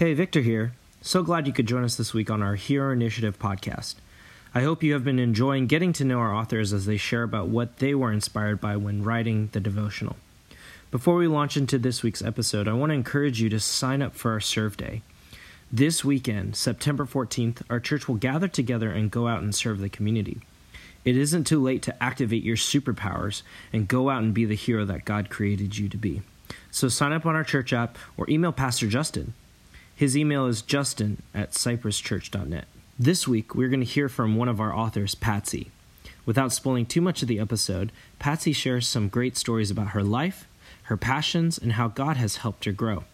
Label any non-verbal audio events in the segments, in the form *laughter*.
Hey, Victor here. So glad you could join us this week on our Hero Initiative podcast. I hope you have been enjoying getting to know our authors as they share about what they were inspired by when writing the devotional. Before we launch into this week's episode, I want to encourage you to sign up for our Serve Day. This weekend, September 14th, our church will gather together and go out and serve the community. It isn't too late to activate your superpowers and go out and be the hero that God created you to be. So sign up on our church app or email Pastor Justin. His email is justin at cypresschurch.net. This week, we're going to hear from one of our authors, Patsy. Without spoiling too much of the episode, Patsy shares some great stories about her life, her passions, and how God has helped her grow.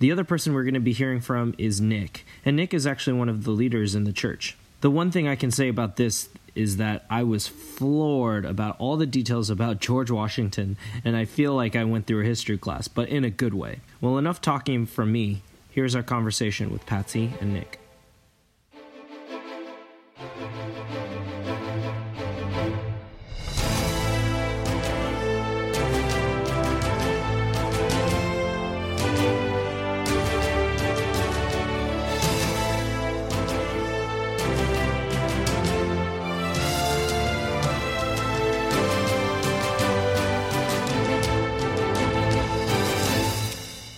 The other person we're going to be hearing from is Nick, and Nick is actually one of the leaders in the church. The one thing I can say about this is that I was floored about all the details about George Washington, and I feel like I went through a history class, but in a good way. Well, enough talking from me. Here's our conversation with Patsy and Nick.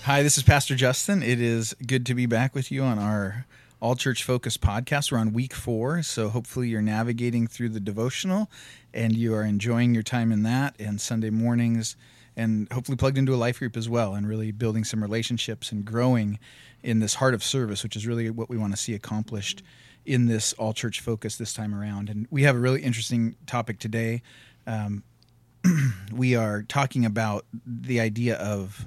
Hi, this is Pastor Justin. It is good to be back with you on our All Church Focus podcast. We're on week four, so hopefully you're navigating through the devotional and you are enjoying your time in that and Sunday mornings and hopefully plugged into a life group as well and really building some relationships and growing in this heart of service, which is really what we want to see accomplished in this All Church Focus this time around. And we have a really interesting topic today. Um, *clears throat* we are talking about the idea of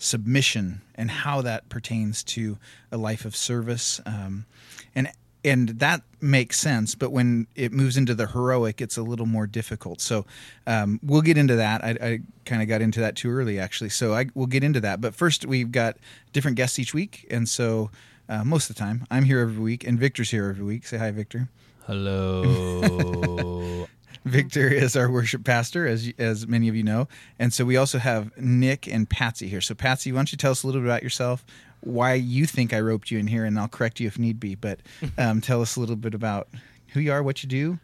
submission and how that pertains to a life of service. Um, and and that makes sense, but when it moves into the heroic, it's a little more difficult. So um, we'll get into that. I, I kind of got into that too early, actually. So I, we'll get into that. But first, we've got different guests each week, and so uh, most of the time, I'm here every week, and Victor's here every week. Say hi, Victor. Hello. *laughs* *laughs* Victor is our worship pastor, as as many of you know, and so we also have Nick and Patsy here. So Patsy, why don't you tell us a little bit about yourself, why you think I roped you in here, and I'll correct you if need be. But *laughs* um, tell us a little bit about who you are, what you do.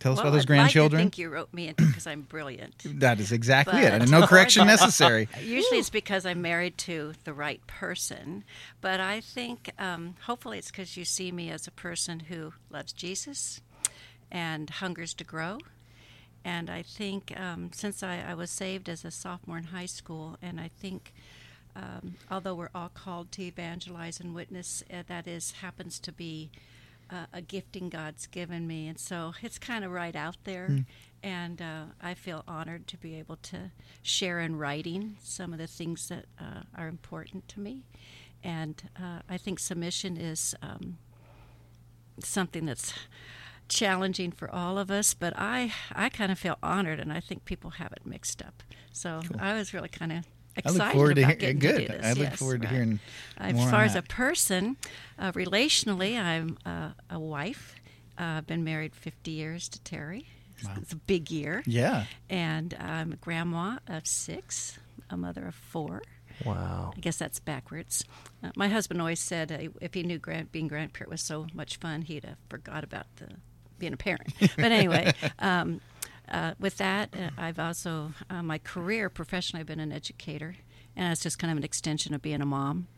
Tell us well, about those I'd grandchildren. Like to think you wrote me in because I'm brilliant. *clears throat* that is exactly But- it. And no *laughs* correction necessary. Usually it's because I'm married to the right person, but I think um, hopefully it's because you see me as a person who loves Jesus and hungers to grow. And I think um, since I, I was saved as a sophomore in high school, and I think um, although we're all called to evangelize and witness, uh, that is happens to be uh, a gifting God's given me, and so it's kind of right out there. And uh, I feel honored to be able to share in writing some of the things that uh, are important to me. And uh, I think submission is um, something that's challenging for all of us, but I I kind of feel honored, and I think people have it mixed up. So I was really kind of I excited look forward to about hearing. getting Good. to. I look Yes, forward to right. hearing As more far as a person, uh, relationally, I'm uh, a wife. Uh, I've been married 50 years to Terry. It's, it's a big year. Yeah. And I'm a grandma of six, a mother of four. wow. I guess that's backwards. Uh, my husband always said uh, if he knew grand, being grandparent was so much fun, he'd have forgot about the being a parent. But anyway, *laughs* um, uh, with that, uh, I've also uh, my career professionally, I've been an educator, and it's just kind of an extension of being a mom.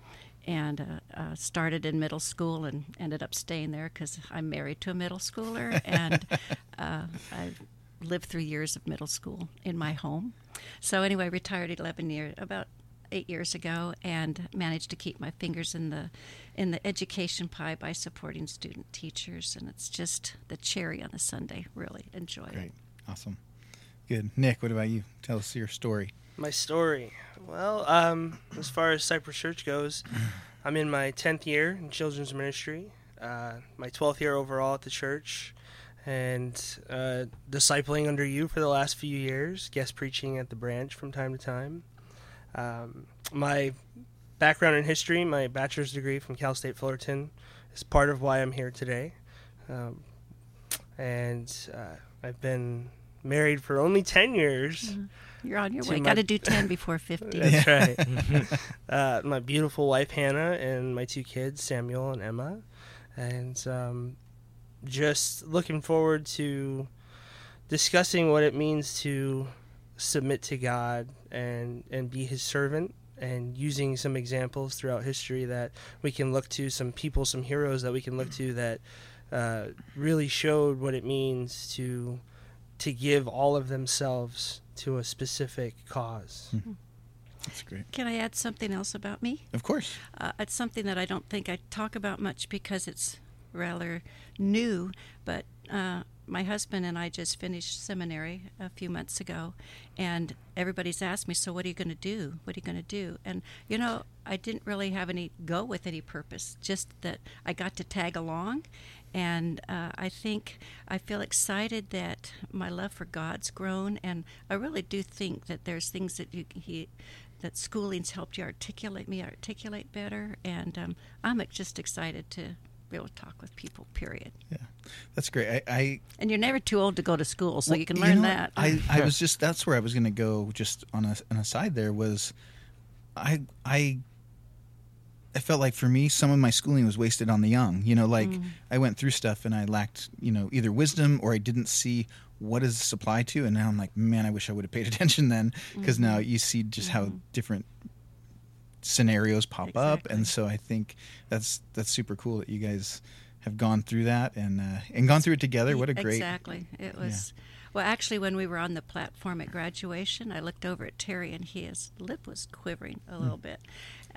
And uh, uh, started in middle school and ended up staying there because I'm married to a middle schooler, and *laughs* uh, I've lived through years of middle school in my home. So anyway, retired 11 years, about eight years ago, and managed to keep my fingers in the in the education pie by supporting student teachers, and it's just the cherry on the sundae. Really enjoy it. Great. Awesome. Good. Nick, what about you? Tell us your story. My story. Well, um, as far as Cypress Church goes, *clears throat* I'm in my 10th year in children's ministry, uh, my 12th year overall at the church, and uh, discipling under you for the last few years, guest preaching at the branch from time to time. Um, my background in history, my bachelor's degree from Cal State Fullerton, is part of why I'm here today. Um, and uh, I've been married for only 10 years. You're on your To way. my- Got to do *laughs* 10 before 50. That's right. *laughs* *laughs* uh, my beautiful wife Hannah and my two kids Samuel and Emma, and um, just looking forward to discussing what it means to submit to God and and be His servant. And using some examples throughout history that we can look to, some people, some heroes that we can look to that uh, really showed what it means to to give all of themselves to a specific cause. That's great. Can I add something else about me? Of course. Uh, it's something that I don't think I talk about much because it's rather new, but uh, my husband and I just finished seminary a few months ago, and everybody's asked me, So, what are you going to do? What are you going to do? And, you know, I didn't really have any go with any purpose, just that I got to tag along. And uh, I think I feel excited that my love for God's grown, and I really do think that there's things that you he that schooling's helped you articulate me articulate better, and um, I'm just excited to be able to talk with people. Period. Yeah, that's great. I, I And you're never too old to go to school, so Well, you can you learn know that. I, I *laughs* was just that's where I was going to go. Just on a an aside, there was, I I. I felt like for me, some of my schooling was wasted on the young. You know, like Mm. I went through stuff and I lacked, you know, either wisdom or I didn't see what does this apply to. And now I'm like, man, I wish I would have paid *laughs* attention then, because now Mm-hmm. you see just how different scenarios pop up. And so I think that's that's super cool that you guys have gone through that and uh, and gone through it together. What a great exactly. It was well. Actually, when we were on the platform at graduation, I looked over at Terry, and he, his lip was quivering a little bit.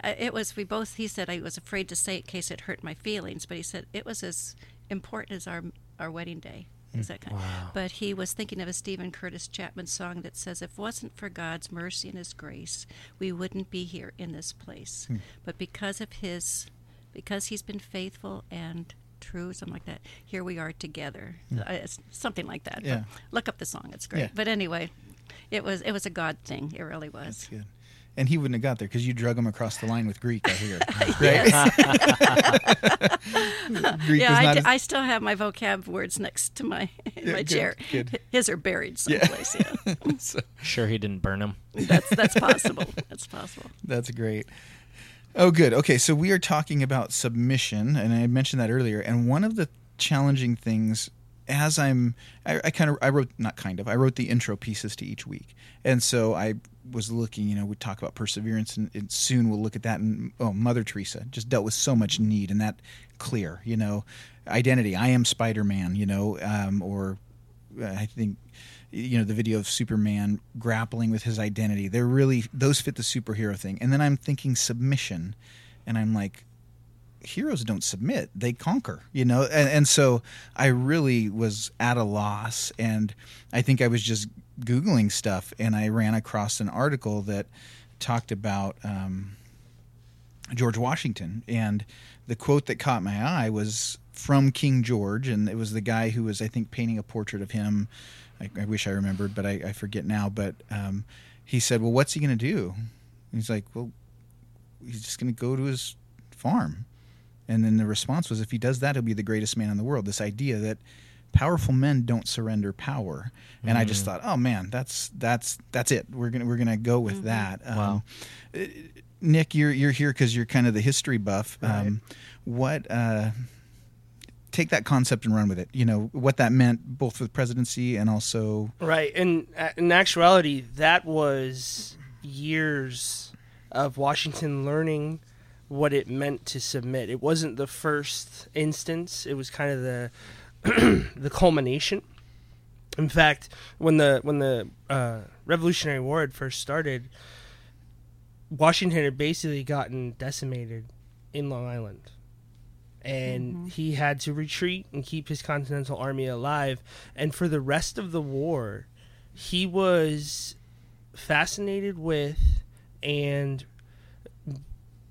Uh, it was. We both. He said I was afraid to say it in case it hurt my feelings, but he said it was as important as our our wedding day. Is that kind But he was thinking of a Steven Curtis Chapman song that says, "If it wasn't for God's mercy and His grace, we wouldn't be here in this place. Hmm. But because of His, because He's been faithful and true, something like that, here we are together." Hmm. Uh, it's something like that. But Yeah. look up the song; it's great. Yeah. But anyway, it was it was a God thing. It really was. That's good. And he wouldn't have got there because you drug him across the line with Greek. I hear, *laughs* right? *laughs* Greek yeah, is I, not d- as- I still have my vocab words next to my in *laughs* Yeah, my good, chair. good. His are buried someplace. Yeah, so, Sure, he didn't burn them. that's that's possible. That's possible. that's great. Oh, good. Okay, so we are talking about submission, and I mentioned that earlier. And one of the challenging things, as I'm, I, I kind of, I wrote not kind of, I wrote the intro pieces to each week, and so I was looking. You know, we talk about perseverance, and, and soon we'll look at that. And oh, Mother Teresa just dealt with so much need, and that clear. You know, identity. I am Spider Man. You know, um, or uh, I think you know the video of Superman grappling with his identity. They're really those fit the superhero thing. And then I'm thinking submission, and I'm like, heroes don't submit; they conquer. You know, and, and so I really was at a loss, and I think I was just googling stuff, and I ran across an article that talked about. Um, George Washington. And the quote that caught my eye was from King George, and it was the guy who was, I think, painting a portrait of him. I, I wish I remembered, but I, I forget now. But um, he said, "Well, what's he going to do?" He's like, "Well, he's just going to go to his farm." And then the response was, "If he does that, he'll be the greatest man in the world." This idea that powerful men don't surrender power, and I just thought, "Oh man, that's that's that's it. We're gonna we're gonna go with that." Wow. Um, Nick, you're you're here because you're kind of the history buff. Um, what uh, take that concept and run with it? You know what that meant both with the presidency and also Right, and uh, in actuality, that was years of Washington learning what it meant to submit. It wasn't the first instance; it was kind of the *clears throat* the culmination. In fact, when the when the uh, Revolutionary War had first started, Washington had basically gotten decimated in Long Island. And he had to retreat and keep his Continental Army alive. And for the rest of the war, he was fascinated with and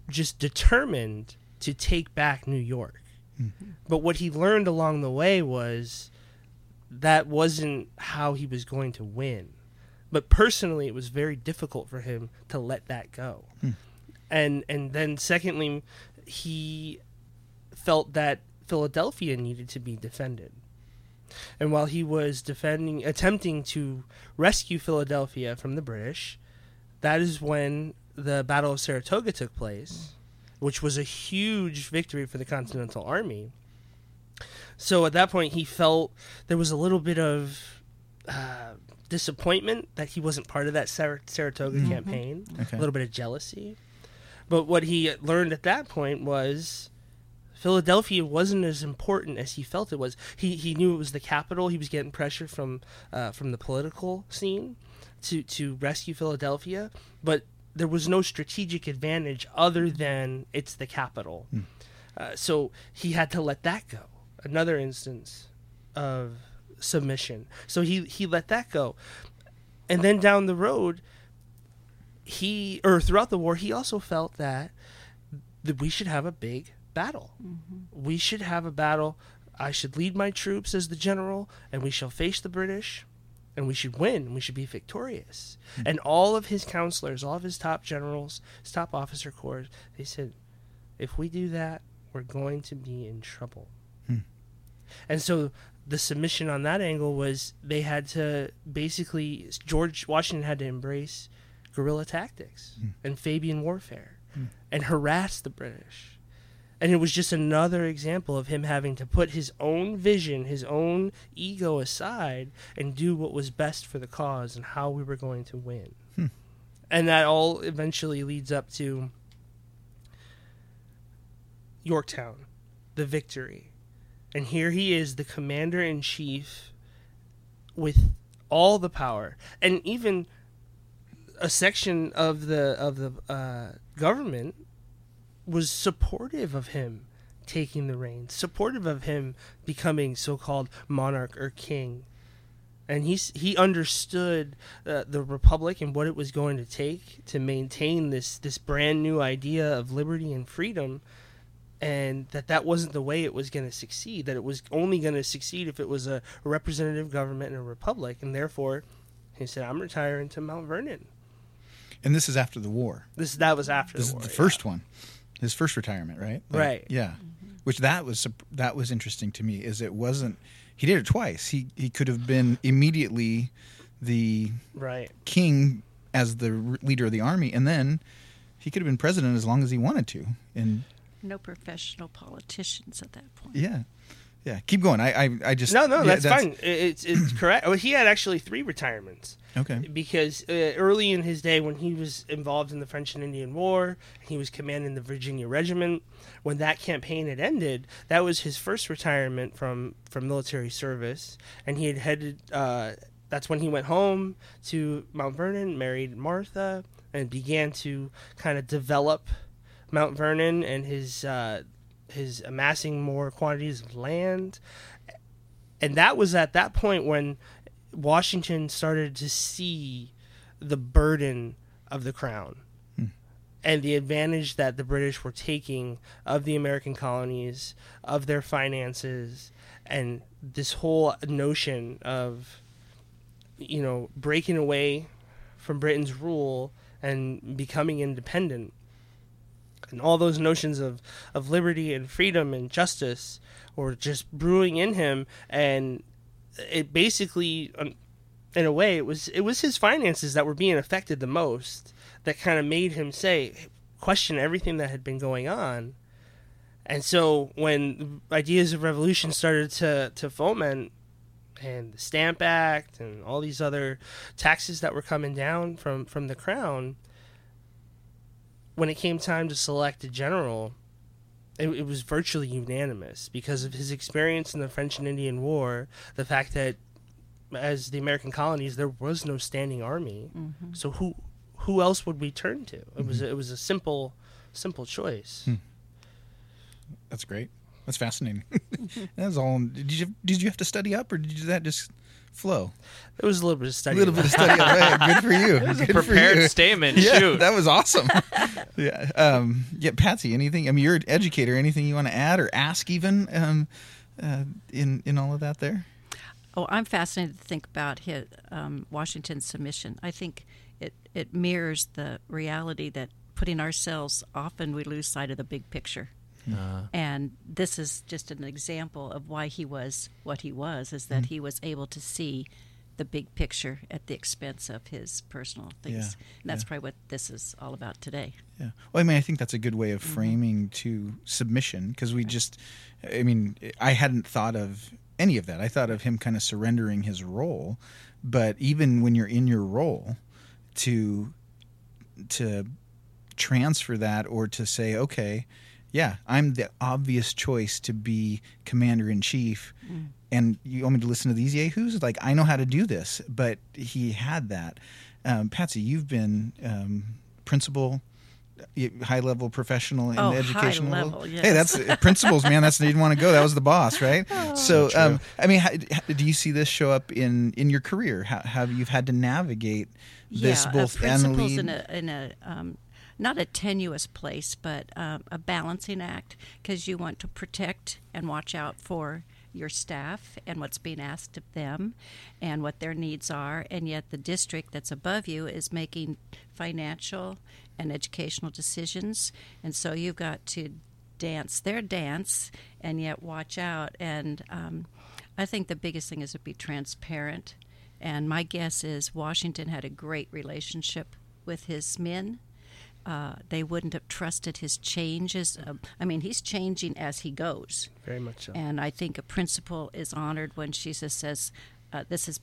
just determined to take back New York. Mm-hmm. But what he learned along the way was that wasn't how he was going to win. But personally, it was very difficult for him to let that go. Hmm. And and then secondly, he felt that Philadelphia needed to be defended. And while he was defending, attempting to rescue Philadelphia from the British, that is when the Battle of Saratoga took place, which was a huge victory for the Continental Army. So at that point, he felt there was a little bit of uh, disappointment that he wasn't part of that Sar- Saratoga campaign, Okay. a little bit of jealousy. But what he learned at that point was Philadelphia wasn't as important as he felt it was. He he knew it was the capital. He was getting pressure from uh, from the political scene to to rescue Philadelphia, but there was no strategic advantage other than it's the capital. Uh, so he had to let that go. Another instance of submission. So he he let that go, and then down the road, he or throughout the war, he also felt that that we should have a big battle. We should have a battle. I should lead my troops as the general, and we shall face the British, and we should win. We should be victorious. Hmm. And all of his counselors, all of his top generals, his top officer corps, they said, if we do that, we're going to be in trouble. Hmm. And so the submission on that angle was they had to basically George Washington had to embrace guerrilla tactics hmm. and Fabian warfare and harass the British. And it was just another example of him having to put his own vision, his own ego aside and do what was best for the cause and how we were going to win. And that all eventually leads up to Yorktown, the victory. And here he is, the commander in chief, with all the power, and even a section of the of the uh, government was supportive of him taking the reins, supportive of him becoming so-called monarch or king. And he's, he understood uh, the republic and what it was going to take to maintain this this brand new idea of liberty and freedom and that that wasn't the way it was going to succeed that it was only going to succeed if it was a representative government and a republic and therefore he said i'm retiring to mount vernon And this is after the war. this that was after This the war is the yeah. first one, his first retirement, right? Like, Right. Yeah. Mm-hmm. Which that was that was interesting to me. Is it wasn't he did it twice. He he could have been immediately the right king as the leader of the army, and then he could have been president as long as he wanted to. And No professional politicians at that point. yeah, yeah. Keep going. I I, I just no no yeah, that's, fine it's it's *coughs* correct well, he had actually three retirements Okay. because uh, early in his day when he was involved in the French and Indian War, he was commanding the Virginia Regiment. When that campaign had ended, that was his first retirement from from military service, and he had headed. Uh, that's when he went home to Mount Vernon, married Martha, and began to kind of develop Mount Vernon and his uh, his amassing more quantities of land. And that was at that point when Washington started to see the burden of the crown hmm. and the advantage that the British were taking of the American colonies, of their finances, and this whole notion of, you know, breaking away from Britain's rule and becoming independent. And all those notions of, of liberty and freedom and justice were just brewing in him, and it basically, um, in a way, it was it was his finances that were being affected the most. That kind of made him say, question everything that had been going on. And so when ideas of revolution started to to foment, and the Stamp Act and all these other taxes that were coming down from from the crown, when it came time to select a general, it, it was virtually unanimous because of his experience in the French and Indian War, the fact that as the American colonies there was no standing army, mm-hmm. so who who else would we turn to? It was mm-hmm. it was a simple simple choice. Hmm. That's great. That's fascinating. *laughs* That's all. Did you did you have to study up, or did you, that just flow? It was a little bit of study. A study. little bit of study up. Good for you. *laughs* That was Good for prepared statement. Yeah, Shoot. that was awesome. *laughs* yeah, um, yeah, Patsy. Anything? I mean, you're an educator. Anything you want to add or ask, even um, uh, in in all of that there? Oh, I'm fascinated to think about his, um, Washington's submission. I think it, it mirrors the reality that putting ourselves often we lose sight of the big picture. Uh, And this is just an example of why he was what he was, is that he was able to see the big picture at the expense of his personal things. Yeah, And that's yeah. probably what this is all about today. Yeah. Well, I mean, I think that's a good way Mm-hmm. of framing to submission because we just, I mean, I hadn't thought of any of that. I thought of him kind of surrendering his role, but even when you're in your role, to to transfer that or to say, okay, yeah, I'm the obvious choice to be commander in chief, and you want me to listen to these yahoos? Like I know how to do this, but he had that. Um, Patsy, you've been um, principal, high level professional in Oh, the high educational level, yes. Hey, that's uh, principals, man. That's you didn't want to go. That was the boss, right? *laughs* so, um, I mean, how, how- do you see this show up in in your career? How have you had to navigate this yeah, both a and principles lead? in a in a um, not a tenuous place, but um, a balancing act because you want to protect and watch out for your staff and what's being asked of them and what their needs are, and yet the district that's above you is making financial and educational decisions, and so you've got to dance their dance and yet watch out. And um, I think the biggest thing is to be transparent. And my guess is Washington had a great relationship with his men. Uh, they wouldn't have trusted his changes. Uh, I mean, he's changing as he goes. Very much so. And I think a principal is honored when she just says, uh, "This is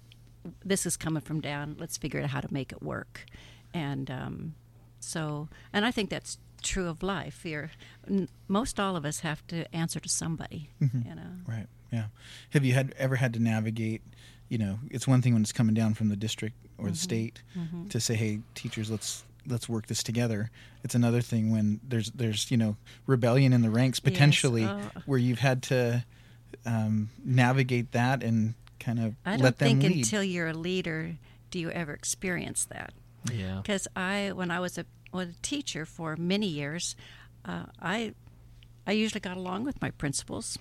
this is coming from down. Let's figure out how to make it work." And um, so, and I think that's true of life. You're, n- most all of us have to answer to somebody. You know. Right. Yeah. Have you had ever had to navigate? You know, it's one thing when it's coming down from the district or Mm-hmm. the state to say, "Hey, teachers, let's let's work this together." It's another thing when there's there's you know rebellion in the ranks Yes. potentially, Oh. where you've had to um, navigate that and kind of I let don't think lead. until you're a leader do you ever experience that. yeah. Because I, when I was a, was a teacher for many years, uh, I, I usually got along with my principals,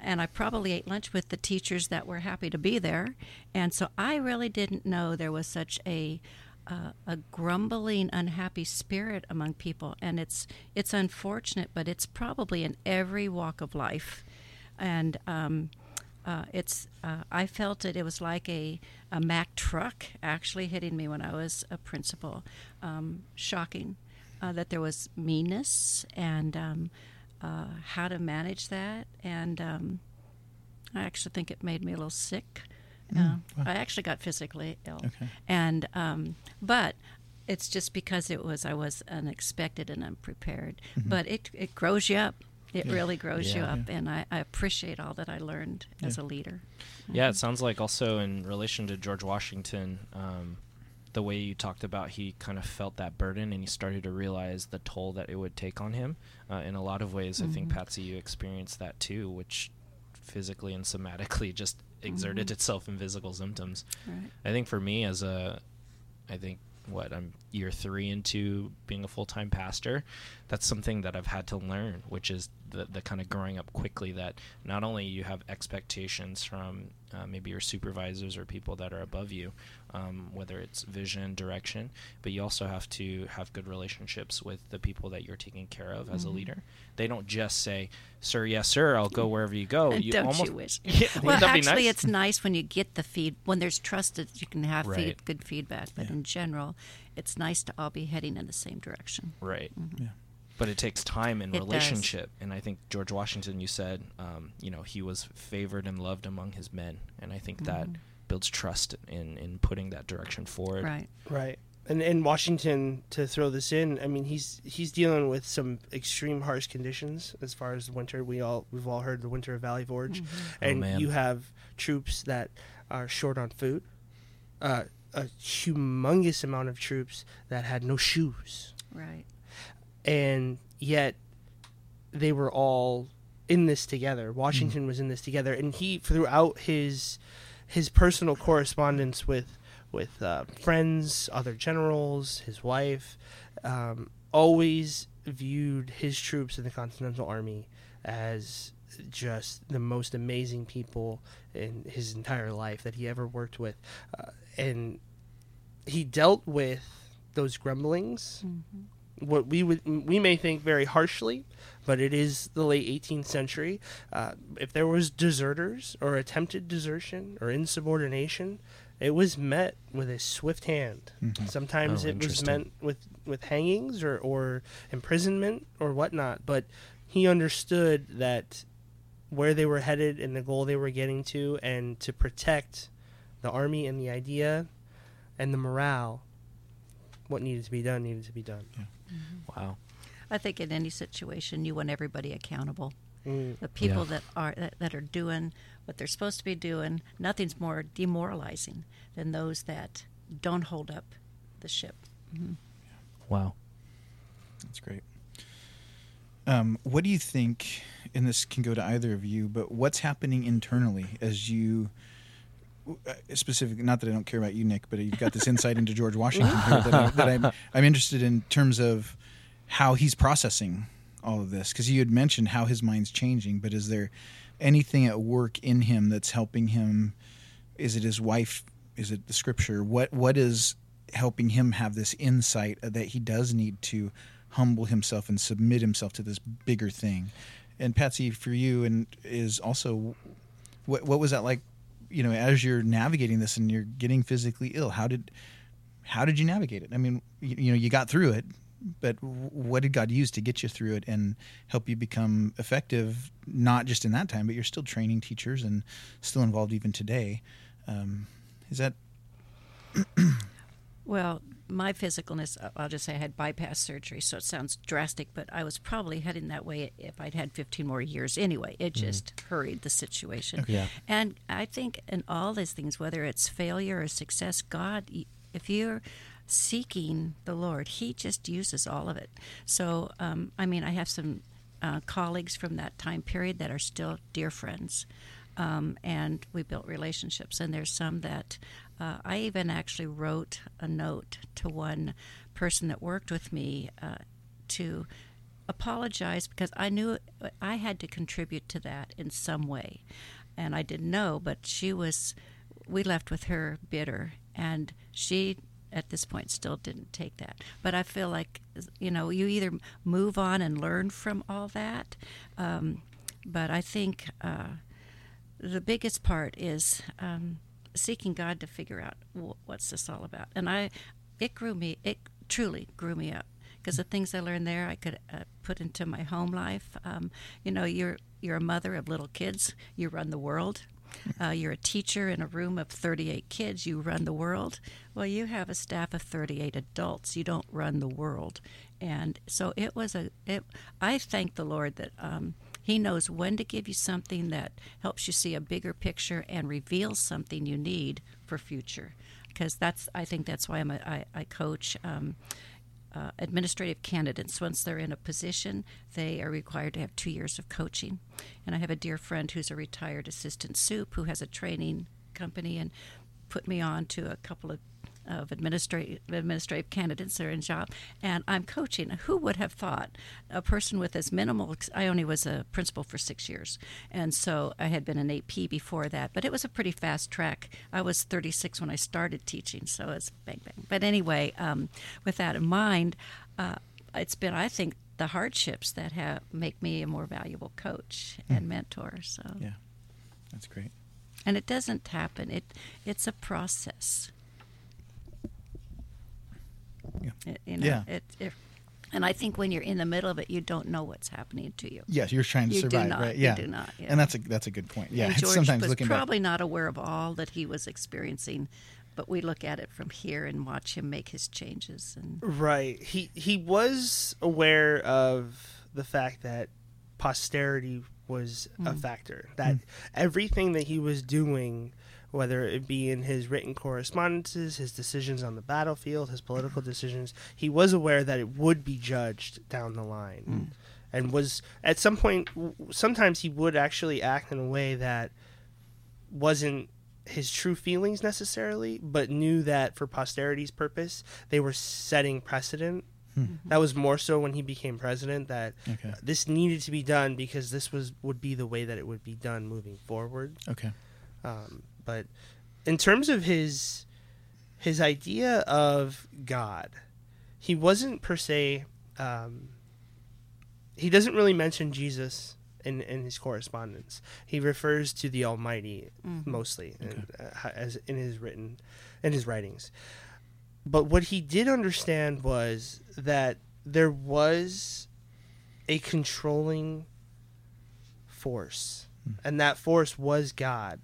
and I probably ate lunch with the teachers that were happy to be there, and so I really didn't know there was such a uh, a grumbling, unhappy spirit among people, and it's it's unfortunate, but it's probably in every walk of life, and um, uh, it's uh, I felt it. It was like a, a Mack truck actually hitting me when I was a principal. Um, shocking uh, that there was meanness and um, uh, how to manage that. And um, I actually think it made me a little sick. Uh, I actually got physically ill, Okay. and um, but it's just because it was I was unexpected and unprepared. But it it grows you up. It really grows you Yeah. up, and I, I appreciate all that I learned as a leader. Yeah, it sounds like also in relation to George Washington, um, the way you talked about he kind of felt that burden and he started to realize the toll that it would take on him. Uh, in a lot of ways, I think Patsy, you experienced that too, which physically and somatically *laughs* just exerted mm-hmm. itself in physical symptoms. Right. I think for me, as a, I think what I'm year three into being a full time pastor, that's something that I've had to learn, which is the the kind of growing up quickly. That not only you have expectations from uh, maybe your supervisors or people that are above you, um, whether it's vision, direction, but you also have to have good relationships with the people that you're taking care of as a leader. They don't just say, "Sir, yes, sir, I'll go wherever you go." And *laughs* don't almost, you wish? *laughs* Yeah, well, wouldn't that be actually, nice? it's nice when you get the feed when there's trust that you can have Right. feed, good feedback. But in general, it's nice to all be heading in the same direction. Right. Yeah. But it takes time and It does. relationship. And I think George Washington, you said, um, you know, he was favored and loved among his men. And I think that builds trust in, in putting that direction forward. Right. Right. And in Washington, to throw this in, I mean, he's he's dealing with some extreme harsh conditions as far as the winter. We all we've all heard the winter of Valley Forge, and man. you have troops that are short on food, uh, a humongous amount of troops that had no shoes, Right. and yet they were all in this together. Washington was in this together, and he throughout his his personal correspondence with with uh, friends, other generals, his wife, um, always viewed his troops in the Continental Army as just the most amazing people in his entire life that he ever worked with, uh, and he dealt with those grumblings what we would we may think very harshly, but it is the late 18th century. Uh, if there was deserters or attempted desertion or insubordination, it was met with a swift hand. Mm-hmm. Sometimes Oh, it was interesting. meant with with hangings or or imprisonment or whatnot. But he understood that where they were headed and the goal they were getting to, and to protect the army and the idea and the morale, what needed to be done needed to be done. Wow. I think in any situation, you want everybody accountable. Mm. The people Yeah. that are that, that are doing what they're supposed to be doing, nothing's more demoralizing than those that don't hold up the ship. Wow. That's great. Um, what do you think? And this can go to either of you, but what's happening internally as you, Uh, specifically? Not that I don't care about you, Nick, but you've got this insight into George Washington that, I, *laughs* that I'm I'm interested in terms of how he's processing all of this because you had mentioned how his mind's changing, but is there anything at work in him that's helping him? Is it his wife? Is it the scripture? What what is helping him have this insight that he does need to humble himself and submit himself to this bigger thing? And Patsy, for you, and is also what what was that like? You know, as you're navigating this and you're getting physically ill, how did how did you navigate it? I mean, you, you know, you got through it, but what did God use to get you through it and help you become effective? Not just in that time, but you're still training teachers and still involved even today. Um, is that Well, my physicalness, uh, I'll just say I had bypass surgery, so it sounds drastic, but I was probably heading that way if I'd had 15 more years anyway. It just hurried the situation. Okay. Yeah. And I think in all these things, whether it's failure or success, God, if you're seeking the Lord, He just uses all of it. So, um, I mean, I have some uh, colleagues from that time period that are still dear friends. Um, and we built relationships. And there's some that uh, I even actually wrote a note to one person that worked with me uh, to apologize because I knew I had to contribute to that in some way. And I didn't know, but she was, we left with her bitter. And she, at this point, still didn't take that. But I feel like, you know, you either move on and learn from all that. Um, but I think uh, the biggest part is um, seeking God to figure out wh- what's this all about. And I, it grew me. It truly grew me up because the things I learned there I could uh, put into my home life. Um, you know, you're you're a mother of little kids. You run the world. *laughs* Uh, you're a teacher in a room of 38 kids. You run the world. Well, you have a staff of 38 adults. You don't run the world. And so it was a. It, I thank the Lord that um, He knows when to give you something that helps you see a bigger picture and reveals something you need for future. Because that's, I think that's why I'm a, I, I coach. Um, uh, administrative candidates, once they're in a position, they are required to have two years of coaching. And I have a dear friend who's a retired assistant soup who has a training company and put me on to a couple of of administrative administrative candidates that are in job, and I'm coaching. Who would have thought a person with as minimal? I only was a principal for six years, and so I had been an AP before that. But it was a pretty fast track. I was 36 when I started teaching, so it's bang bang. But anyway, um, with that in mind, uh, it's been I think the hardships that have make me a more valuable coach and mentor. So, yeah? That's great. and it doesn't happen. It it's a process. Yeah. It, you know, Yeah. It, it, and I think when you're in the middle of it, you don't know what's happening to you. Yes, you're trying to You survive, not, right? you Yeah, do not, yeah. And that's a that's a good point. Yeah, and George sometimes was looking back. probably not aware of all that he was experiencing, but we look at it from here and watch him make his changes. And Right. He he was aware of the fact that posterity was a mm. factor. That mm. everything that he was doing, whether it be in his written correspondences, his decisions on the battlefield, his political decisions, he was aware that it would be judged down the line. Hmm. And was at some point sometimes he would actually act in a way that wasn't his true feelings necessarily, but knew that for posterity's purpose, they were setting precedent. Hmm. Mm-hmm. That was more so when he became president that Okay. this needed to be done because this was would be the way that it would be done moving forward. Okay. Um, but in terms of his his idea of God, he wasn't per se um, he doesn't really mention Jesus in, in his correspondence. He refers to the Almighty mostly in, uh, as in his written in his writings. But what he did understand was that there was a controlling force, and that force was God,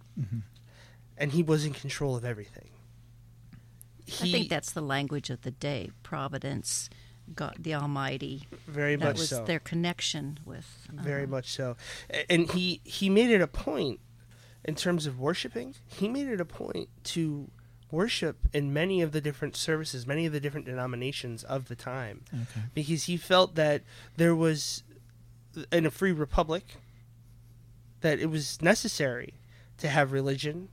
and he was in control of everything. I think that's the language of the day. Providence, God, the Almighty. very that much was so. their connection with. uh, very much so and he he made it a point in terms of worshiping he made it a point to worship in many of the different services many of the different denominations of the time Okay. because he felt that there was in a free republic that it was necessary to have religion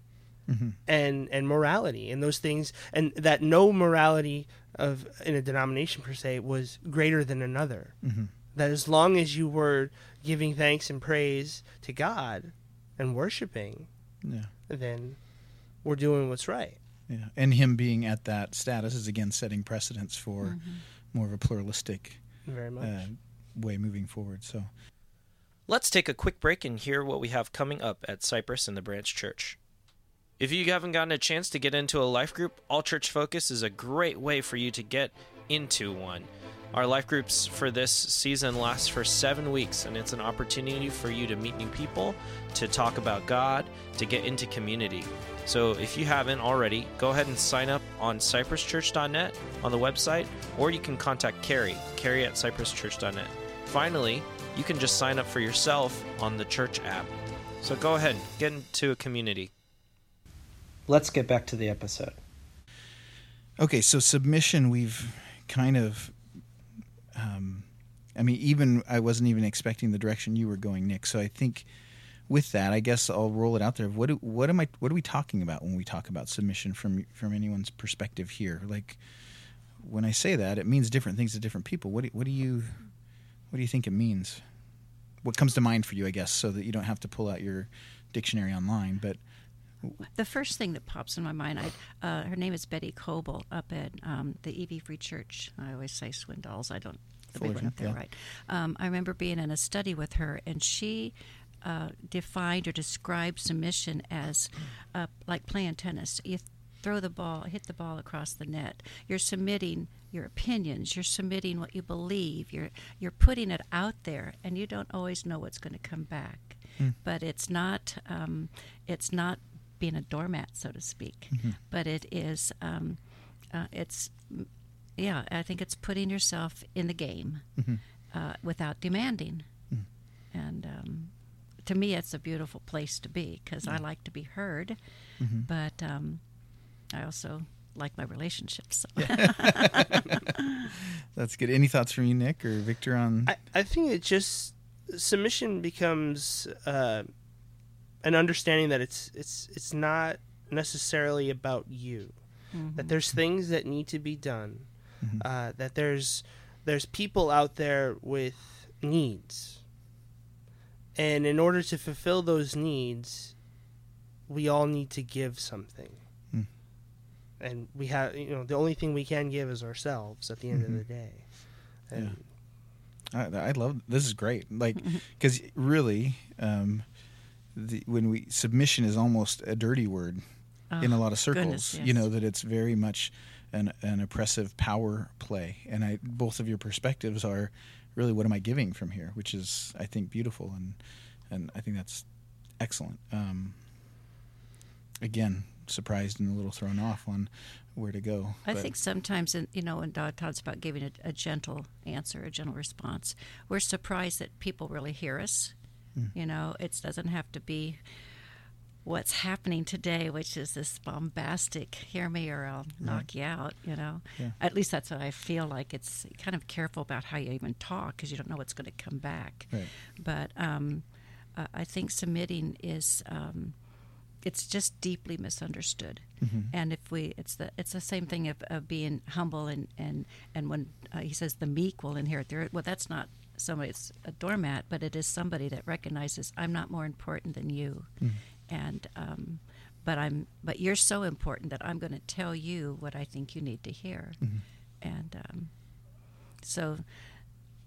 Mhm. and and morality and those things and that no morality of in a denomination per se was greater than another Mhm. that as long as you were giving thanks and praise to God and worshiping Yeah. then we're doing what's right Yeah. And him being at that status is again setting precedents for more of a pluralistic very much uh, way moving forward. So Let's take a quick break and hear what we have coming up at Cypress and the Branch Church. If you haven't gotten a chance to get into a life group, All Church Focus is a great way for you to get into one. Our life groups for this season last for seven weeks, and it's an opportunity for you to meet new people, to talk about God, to get into community. So if you haven't already, go ahead and sign up on cypresschurch.net on the website, or you can contact Carrie, Carrie at cypresschurch.net. Finally, you can just sign up for yourself on the church app. So go ahead, and get into a community. Let's get back to the episode. Okay, so submission, we've kind of, um, I mean, even I wasn't even expecting the direction you were going, Nick. So I think with that, I guess I'll roll it out there. What do, what am I? What are we talking about when we talk about submission from from anyone's perspective here? Like when I say that, it means different things to different people. What do, what do you what do you think it means? What comes to mind for you, I guess, so that you don't have to pull out your dictionary online, but The first thing that pops in my mind, I, uh, her name is Betty Coble up at um, the EV Free Church. I always say Swindoll's. I don't, the big one up there, yeah. right? Um, I remember being in a study with her, and she uh, defined or described submission as uh, like playing tennis. You throw the ball, hit the ball across the net. You're submitting your opinions. You're submitting what you believe. You're you're putting it out there, and you don't always know what's going to come back. But it's not um, it's not being a doormat, so to speak. But it is um, uh, it's yeah. I think it's putting yourself in the game uh, without demanding, and um, to me, it's a beautiful place to be because I like to be heard, but um, I also like my relationships. So. *laughs* *laughs* that's good. Any thoughts from you, Nick or Victor, on I, I think it just submission becomes uh, an understanding that it's it's it's not necessarily about you. That there's things that need to be done. Uh, that there's there's people out there with needs, and in order to fulfill those needs, we all need to give something. Hmm. And we have, you know, the only thing we can give is ourselves at the end of the day. And I, I love this is great like because really um, the, when we submission is almost a dirty word in a lot of circles goodness, you know that it's very much an, an oppressive power play. And I both of your perspectives are really what am I giving from here? Which is I think beautiful and and I think that's excellent. Um, again surprised and a little thrown off on where to go I but- think sometimes, in, you know, when God talks about giving a, a gentle answer, a gentle response, we're surprised that people really hear us. Hmm. You know, it doesn't have to be what's happening today, which is this bombastic "hear me or I'll knock you out." You know, Yeah. at least that's what I feel like. It's kind of careful about how you even talk because you don't know what's going to come back. Right. But um, uh, I think submitting is. Um, it's just deeply misunderstood. And if we, it's the it's the same thing of, of being humble and and and when uh, he says the meek will inherit the earth. Well, that's not somebody it's a doormat, but it is somebody that recognizes I'm not more important than you, and um, but I'm but you're so important that I'm going to tell you what I think you need to hear, and um, so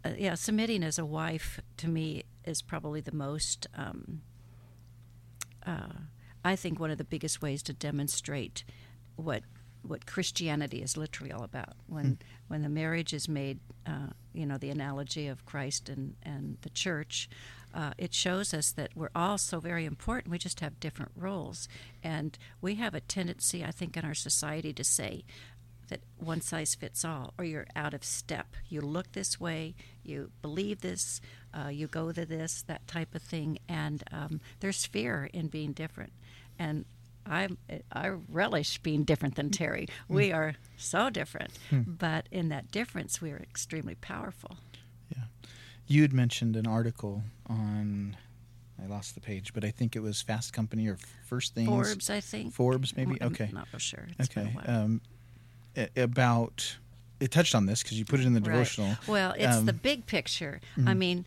uh, yeah, submitting as a wife to me is probably the most. Um, uh, I think one of the biggest ways to demonstrate what what Christianity is literally all about. When Hmm. when the marriage is made, uh, you know, the analogy of Christ and and the church, uh, it shows us that we're all so very important. We just have different roles, and we have a tendency, I think, in our society to say that one size fits all, or you're out of step. You look this way, you believe this, uh, you go to this, that type of thing, and um, there's fear in being different. And I I relish being different than Terry. We are so different, but in that difference, we are extremely powerful. Yeah. You had mentioned an article on, I lost the page, but I think it was Fast Company or First Things. Forbes, I think. Forbes, maybe? I'm Okay. Not for sure. It's Okay. Um, about, it touched on this because you put it in the Right. devotional. Well, it's the Um, big picture. I mean,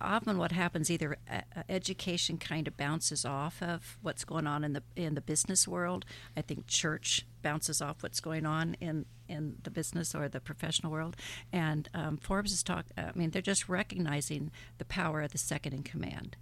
often what happens either uh, uh, education kind of bounces off of what's going on in the in the business world. I think church bounces off what's going on in in the business or the professional world. And um, Forbes is talk. I mean, they're just recognizing the power of the second in command.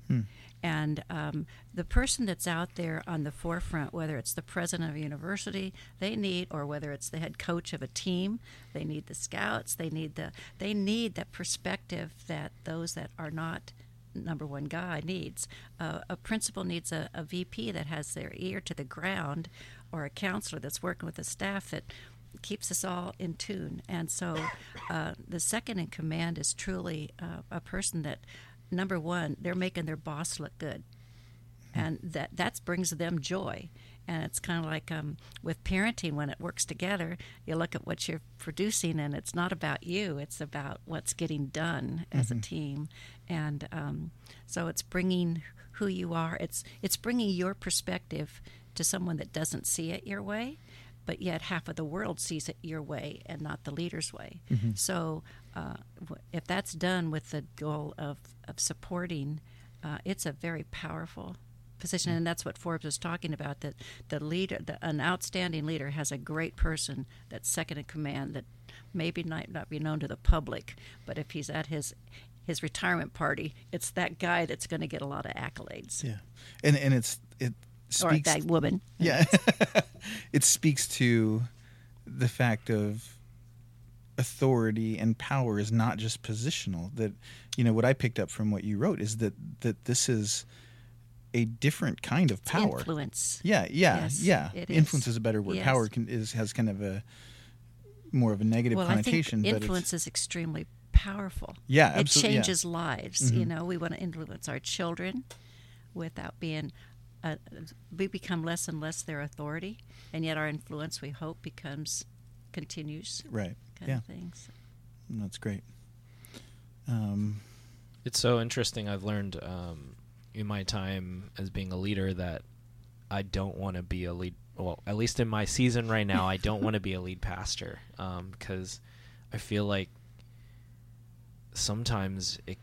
And um, the person that's out there on the forefront, whether it's the president of a university, they need, or whether it's the head coach of a team, they need the scouts. They need the they need that perspective that those that are not number one guy needs. Uh, a principal needs a, a VP that has their ear to the ground, or a counselor that's working with the staff that keeps us all in tune. And so, *coughs* uh, the second in command is truly uh, a person that, number one, they're making their boss look good, and that that brings them joy. And it's kind of like um, with parenting when it works together. You look at what you're producing, and it's not about you; it's about what's getting done as a team. And um, so, it's bringing who you are. It's it's bringing your perspective to someone that doesn't see it your way but yet half of the world sees it your way and not the leader's way. So, uh, if that's done with the goal of, of supporting, uh, it's a very powerful position, and that's what Forbes was talking about. That the leader, the, an outstanding leader, has a great person that's second in command that maybe might not be known to the public, but if he's at his his retirement party, it's that guy that's going to get a lot of accolades. Yeah. And, and it's, it Or that woman. Yeah. *laughs* *laughs* it speaks to the fact of authority and power is not just positional. That you know what I picked up from what you wrote is that that this is a different kind of power. Influence. Yeah, yeah, Yes, yeah. it Influence is. is a better word. Yes. Power can, is has kind of a more of a negative well, connotation, influence is extremely powerful. Yeah, it absolutely, yeah. Mm-hmm. changes lives. You know, we want to influence our children without being. Uh, we become less and less their authority, and yet our influence, we hope, becomes continues. right. Kind Yeah, of things. that's great. Um, It's so interesting. I've learned um, in my time as being a leader that I don't want to be a lead. Well, at least in my season right now, I don't want to be a lead pastor because I feel like sometimes it, it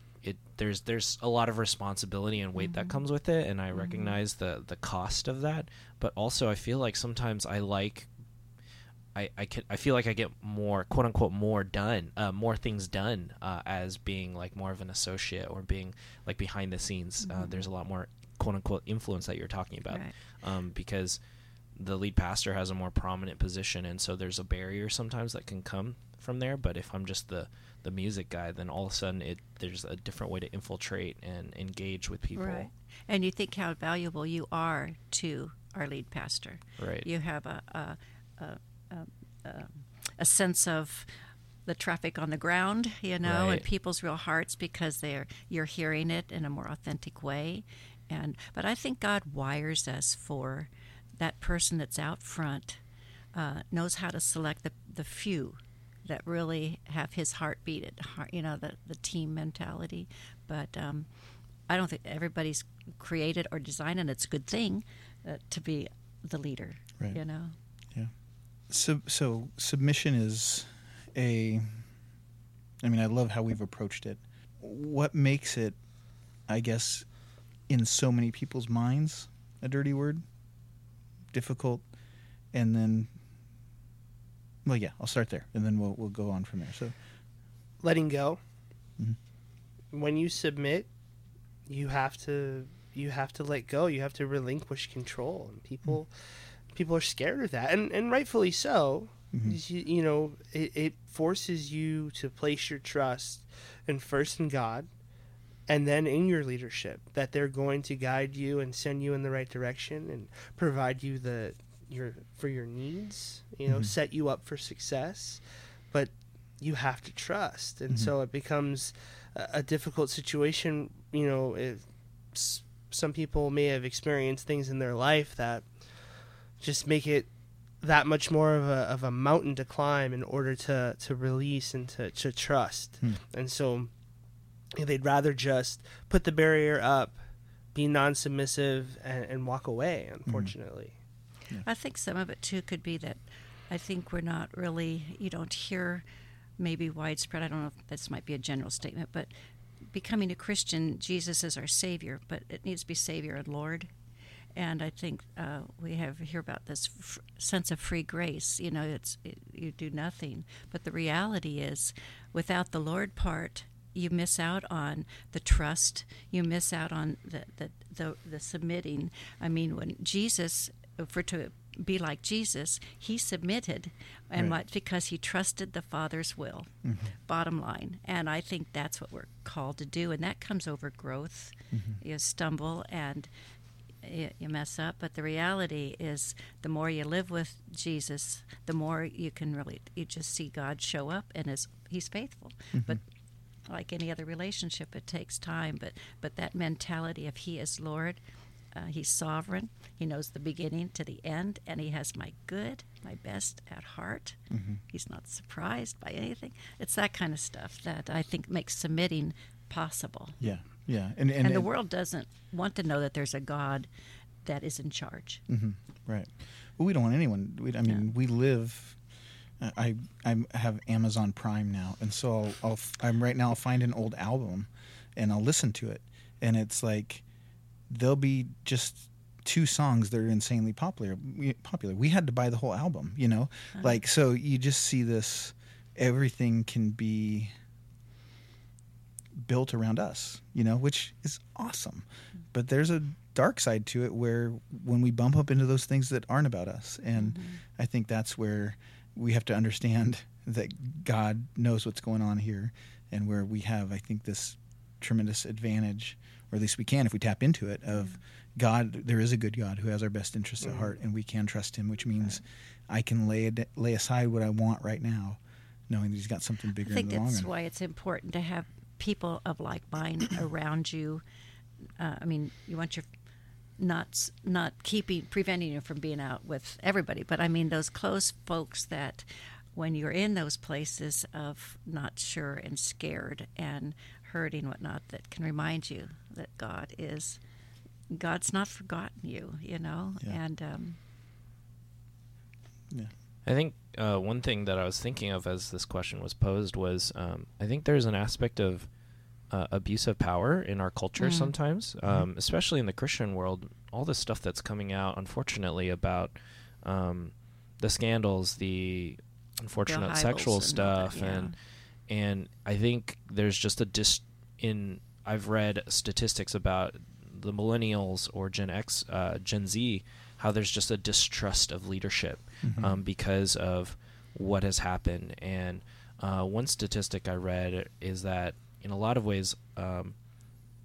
there's there's a lot of responsibility and weight that comes with it, and I recognize the the cost of that. But also, I feel like sometimes I like I, I can I feel like I get more quote unquote more done uh, more things done uh, as being like more of an associate or being like behind the scenes. Uh, there's a lot more quote unquote influence that you're talking about Right. um, because the lead pastor has a more prominent position, and so there's a barrier sometimes that can come from there. But if I'm just the the music guy, then all of a sudden it there's a different way to infiltrate and engage with people. Right. And you think how valuable you are to our lead pastor. Right. You have a a, a, a, a, sense of the traffic on the ground, you know, Right. and people's real hearts because they're you're hearing it in a more authentic way. And but I think God wires us for that person that's out front uh, knows how to select the the few that really have his heartbeat at heart, you know, the the team mentality. But um, I don't think everybody's created or designed, and it's a good thing uh, to be the leader. Right. You know. Yeah. So so submission is a I mean, I love how we've approached it. What makes it I guess in so many people's minds a dirty word? Difficult and then well yeah, I'll start there and then we'll we'll go on from there. So letting go. Mm-hmm. when you submit, you have to you have to let go. You have to relinquish control, and people mm-hmm. people are scared of that, and and rightfully so. Mm-hmm. You, you know, it, it forces you to place your trust and first in God, and then in your leadership that they're going to guide you and send you in the right direction and provide you the your for your needs. You know, mm-hmm. set you up for success, but you have to trust, and so mm-hmm. it becomes a, a difficult situation. You know, some people may have experienced things in their life that just make it that much more of a, of a mountain to climb in order to, to release and to, to trust. Hmm. And so they'd rather just put the barrier up, be non submissive, and, and walk away, mm-hmm. unfortunately. I think some of it too could be that I think we're not really, you don't hear maybe widespread, I don't know if this might be a general statement, but becoming a Christian, Jesus is our Savior, but it needs to be Savior and Lord. And I think uh, we have hear about this f- sense of free grace. You know, it's it, you do nothing, but the reality is, without the Lord part, you miss out on the trust. You miss out on the the the, the submitting. I mean, when Jesus, for to be like Jesus, he submitted, and Right. what because he trusted the Father's will. Mm-hmm. Bottom line, and I think that's what we're called to do, and that comes over growth. Mm-hmm. You stumble and you, you mess up, but the reality is, the more you live with Jesus, the more you can really you just see God show up, and is He's faithful. Mm-hmm. But like any other relationship, it takes time. But but that mentality of He is Lord, uh, He's sovereign. He knows the beginning to the end, and He has my good, my best at heart. Mm-hmm. He's not surprised by anything. It's that kind of stuff that I think makes submitting possible. Yeah, yeah, and and, And, the and- world doesn't want to know that there's a God that is in charge. Mm-hmm, right. Well, we don't want anyone. We, I mean, Yeah. we live. Uh, I I have Amazon Prime now, and so I'll, I'll I'm right now. I'll find an old album, and I'll listen to it, and it's like there'll be just two songs that are insanely popular. We, popular. We had to buy the whole album, you know. Uh-huh. Like so, you just see this. Everything can be built around us, you know, which is awesome. But there's a dark side to it where when we bump up into those things that aren't about us, and mm-hmm. I think that's where we have to understand *laughs* that God knows what's going on here, and where we have, I think, this tremendous advantage, or at least we can if we tap into it, of God. There is a good God who has our best interests at heart, and we can trust Him, which means I can lay lay aside what I want right now, knowing that He's got something bigger. I think in the that's why it's important to have people of like mind *coughs* around you. Uh, I mean, you want your not not keeping preventing you from being out with everybody, but I mean those close folks that when you're in those places of not sure and scared and hurting whatnot that can remind you that God is God's not forgotten you, you know, Yeah. and um, Yeah. I think uh, one thing that I was thinking of as this question was posed was um, I think there's an aspect of uh, abuse of power in our culture Mm. sometimes, um, especially in the Christian world. All this stuff that's coming out, unfortunately, about um, the scandals, the unfortunate Hybels sexual and all that, stuff, yeah. and and I think there's just a dis in. I've read statistics about the millennials or Gen X, uh, Gen Z, how there's just a distrust of leadership um, because of what has happened. And uh, one statistic I read is that in a lot of ways, um,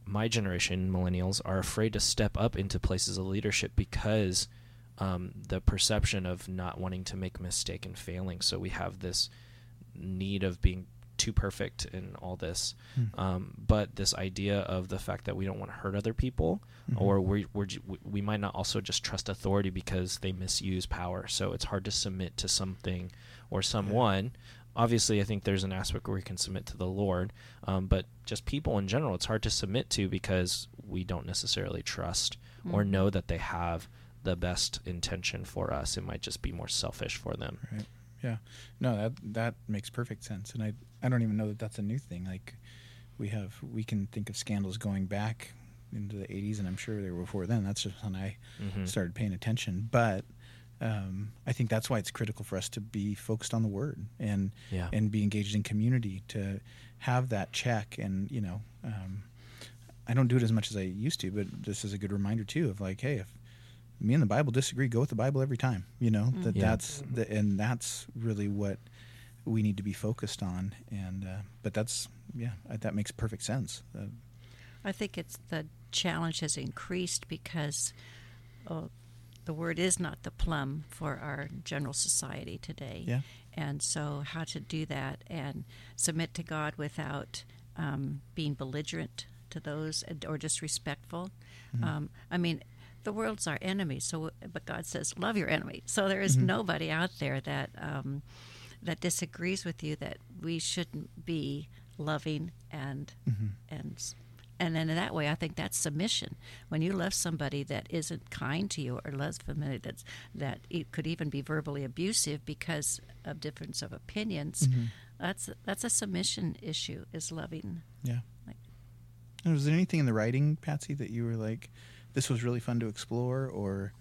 my generation, millennials, are afraid to step up into places of leadership because um, the perception of not wanting to make a mistake and failing. So we have this need of being too perfect in all this. Um, but this idea of the fact that we don't want to hurt other people, or we we're, we- we might not also just trust authority because they misuse power. So it's hard to submit to something or someone. Obviously, I think there's an aspect where we can submit to the Lord, um, but just people in general, it's hard to submit to because we don't necessarily trust or know that they have the best intention for us. It might just be more selfish for them. Right. Yeah. No, that that makes perfect sense, and I I don't even know that that's a new thing. Like we have we can think of scandals going back into the 80s, and I'm sure they were before then. That's just when I Mhm. started paying attention. But um, I think that's why it's critical for us to be focused on the Word and Yeah. and be engaged in community to have that check. And you know, um, I don't do it as much as I used to, but this is a good reminder too of like, hey, if me and the Bible disagree, go with the Bible every time. You know that Yeah. that's the, and that's really what we need to be focused on. And uh, but that's yeah, that makes perfect sense. Uh, I think it's the challenge has increased because oh, the word is not the plum for our general society today. Yeah. And so, how to do that and submit to God without um, being belligerent to those or disrespectful. Um, I mean, the world's our enemy. So, but God says, love your enemy. So there is mm-hmm. nobody out there that um, that disagrees with you that we shouldn't be loving and mm-hmm. and and then in that way, I think that's submission. When you love somebody that isn't kind to you or loves somebody that's that it could even be verbally abusive because of difference of opinions, mm-hmm. that's that's a submission issue. Is loving. Yeah. Like- was there anything in the writing, Patsy, that you were like, this was really fun to explore, or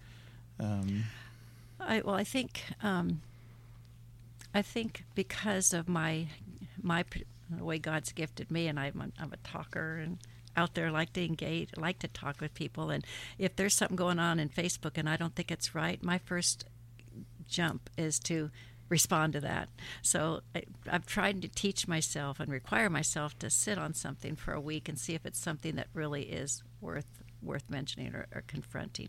um, I well, I think um, I think because of my my the way God's gifted me, and I'm a, I'm a talker and out there like to engage, like to talk with people, and if there's something going on in Facebook and I don't think it's right, my first jump is to respond to that. So I, I've tried to teach myself and require myself to sit on something for a week and see if it's something that really is worth worth mentioning or, or confronting.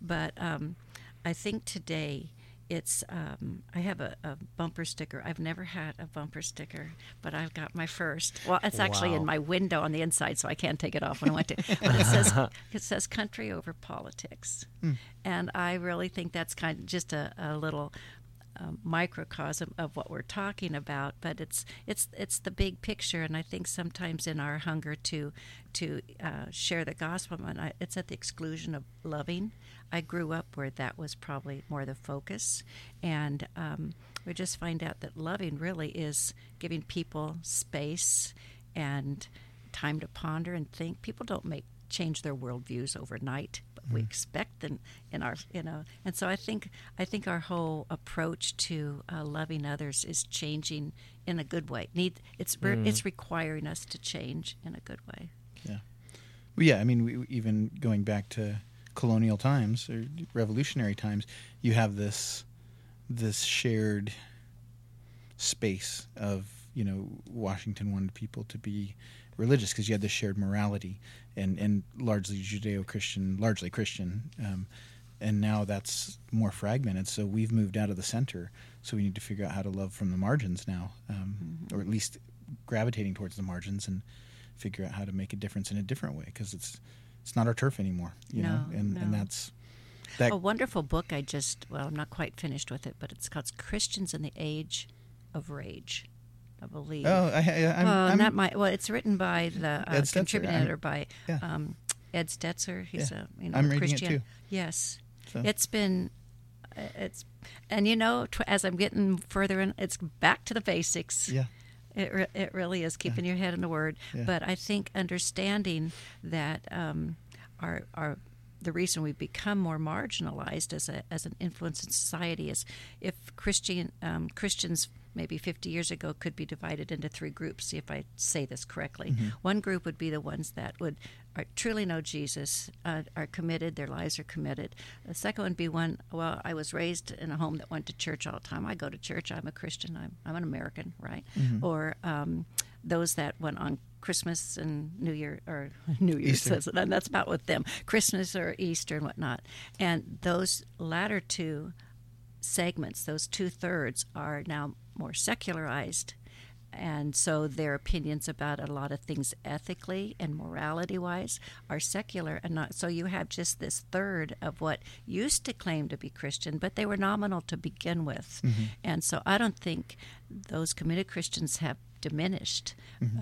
But um, I think today it's um, I have a, a bumper sticker. I've never had a bumper sticker, but I've got my first. Well, it's actually Wow. in my window on the inside, so I can't take it off when I want to. But it says *laughs* it says country over politics, and I really think that's kind of just a, a little microcosm of what we're talking about, but it's it's it's the big picture, and I think sometimes in our hunger to to uh, share the gospel, and I, it's at the exclusion of loving. I grew up where that was probably more the focus, and um, we just find out that loving really is giving people space and time to ponder and think. People don't make change their worldviews overnight, we expect them in our you know. And so I think I think our whole approach to uh, loving others is changing in a good way. Need it's re- it's requiring us to change in a good way. yeah, well, yeah. I mean, we, even going back to colonial times or revolutionary times, you have this this shared space of you know Washington wanted people to be religious because you had this shared morality and and largely Judeo-Christian, largely Christian, um, and now that's more fragmented. So we've moved out of the center. So we need to figure out how to love from the margins now, um, or at least gravitating towards the margins and figure out how to make a difference in a different way because it's it's not our turf anymore, you know, No, and and no. that's that a wonderful book I just well I'm not quite finished with it, but it's called Christians in the Age of Rage, I believe. Oh, I, I'm, oh, and that might well it's written by the uh, contributing editor by yeah. um, Ed Stetzer. He's Yeah. a you know I'm it Christian. too. Yes, So- it's been uh, it's and you know tw- as I'm getting further in, it's back to the basics. yeah, It, re- it really is keeping your head in the word. Yeah. But I think understanding that um, our, our the reason we become more marginalized as a as an influence in society is if Christian um, Christians maybe 50 years ago could be divided into three groups. See if I say this correctly. One group would be the ones that would are, truly know Jesus, uh, are committed, their lives are committed. The second would be one. Well, I was raised in a home that went to church all the time. I go to church. I'm a Christian. I'm I'm an American, right? Or um, those that went on Christmas and New Year or *laughs* New Year's, says- and that's about with them. Christmas or Easter and whatnot. And those latter two segments, those two thirds, are now more secularized. And so their opinions about a lot of things ethically and morality wise are secular and not so you have just this third of what used to claim to be Christian, but they were nominal to begin with. And so I don't think those committed Christians have diminished,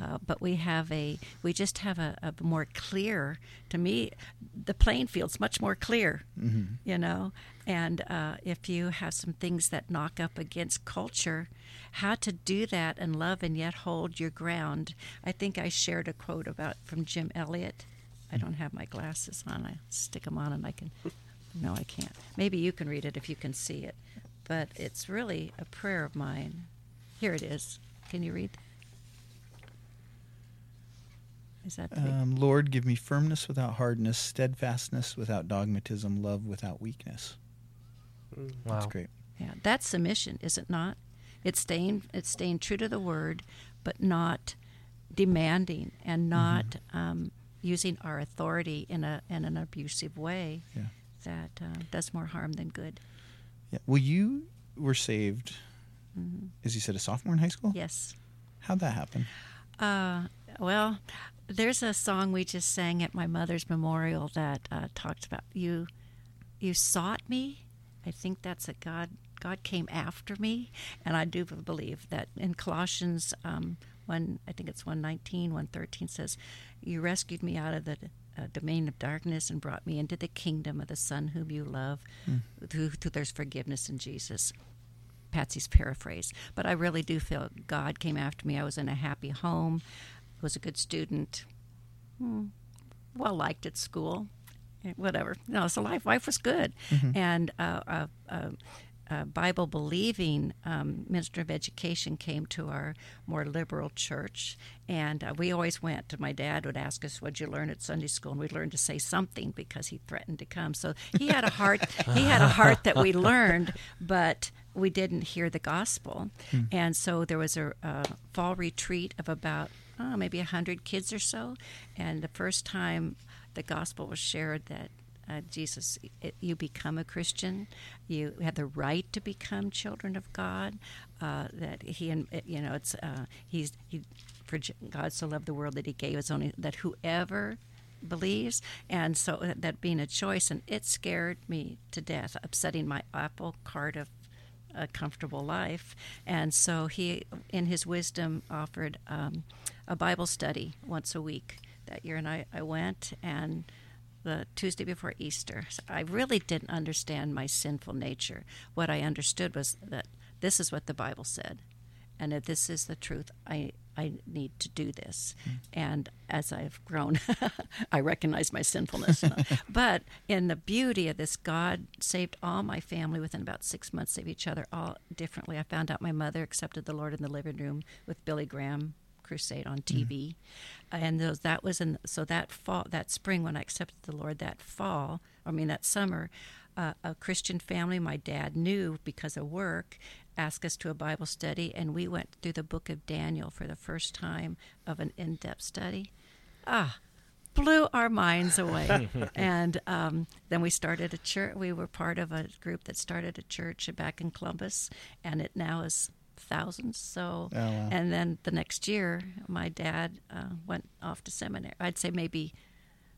uh, but we have a we just have a, a more clear. To me, the playing field's much more clear. You know, and uh, if you have some things that knock up against culture, how to do that and love and yet hold your ground. I think I shared a quote about from Jim Elliot. I don't have my glasses on. I stick them on and I can no, I can't. Maybe you can read it if you can see it. But it's really a prayer of mine. Here it is. Can you read? Is that? Um, Lord, give me firmness without hardness, steadfastness without dogmatism, love without weakness. Mm. Wow. That's great. Yeah, that's submission, is it not? It's staying it's staying true to the word, but not demanding and not um, using our authority in a in an abusive way Yeah. that uh, does more harm than good. Yeah. Well, you were saved, as you said, a sophomore in high school? Yes. How'd that happen? Uh, well, there's a song we just sang at my mother's memorial that uh, talks about you. You sought me. I think that's a God. God came after me, and I do believe that in Colossians um, one, I think it's one nineteen, one thirteen says, "You rescued me out of the uh, domain of darkness and brought me into the kingdom of the Son whom you love, through, through there's forgiveness in Jesus." Patsy's paraphrase, but I really do feel God came after me. I was in a happy home, was a good student, hmm, well liked at school, eh, whatever. No, so life. Life was good, and uh, uh, uh, Bible believing um, minister of education came to our more liberal church, and uh, we always went. My dad would ask us, "What'd you learn at Sunday school?" And we'd learn to say something because he threatened to come. So he had a heart. *laughs* he had a heart that we learned, but we didn't hear the gospel. And so there was a, a fall retreat of about oh, maybe a hundred kids or so, and the first time the gospel was shared that uh, Jesus, it, you become a Christian, you have the right to become children of God. Uh, that He, and you know, it's uh, He's He, for God so loved the world that He gave His only that whoever believes, and so uh, that being a choice, and it scared me to death, upsetting my apple cart of a comfortable life. And so he, in his wisdom, offered um, a Bible study once a week that year. And I, I went, and the Tuesday before Easter, so I really didn't understand my sinful nature. What I understood was that this is what the Bible said, and that this is the truth. I I need to do this. Mm. And as I've grown, *laughs* I recognize my sinfulness. *laughs* but in the beauty of this, God saved all my family within about six months of each other, all differently. I found out my mother accepted the Lord in the living room with Billy Graham crusade on TV, and those, that was in so that fall, that spring when I accepted the Lord, that fall, I mean that summer, uh, a Christian family my dad knew because of work asked us to a Bible study, and we went through the book of Daniel for the first time of an in-depth study. Ah, blew our minds away. *laughs* and um, then we started a church. We were part of a group that started a church back in Columbus, and it now is thousands. So, Oh, wow. and then the next year, my dad uh, went off to seminary. I'd say maybe.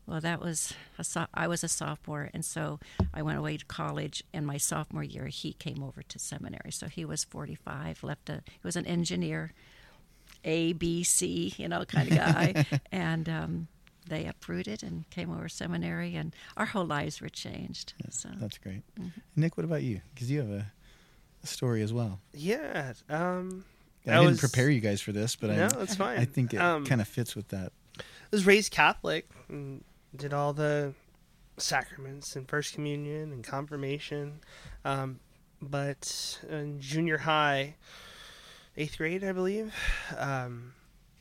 Well, that was a so- I was a sophomore, and so I went away to college. And my sophomore year, he came over to seminary. So he was 45. Left a he was an engineer, A B C, you know, kind of guy, *laughs* and um, they uprooted and came over seminary, and our whole lives were changed. So That's great. Mm-hmm. Nick, what about you? Because you have a story as well. Yeah. Um, I, I didn't was- prepare you guys for this, but no, I, it's fine. I think it Um, kind of fits with that. I was raised Catholic and did all the sacraments and First Communion and confirmation. Um, but in junior high, eighth grade, I believe, um,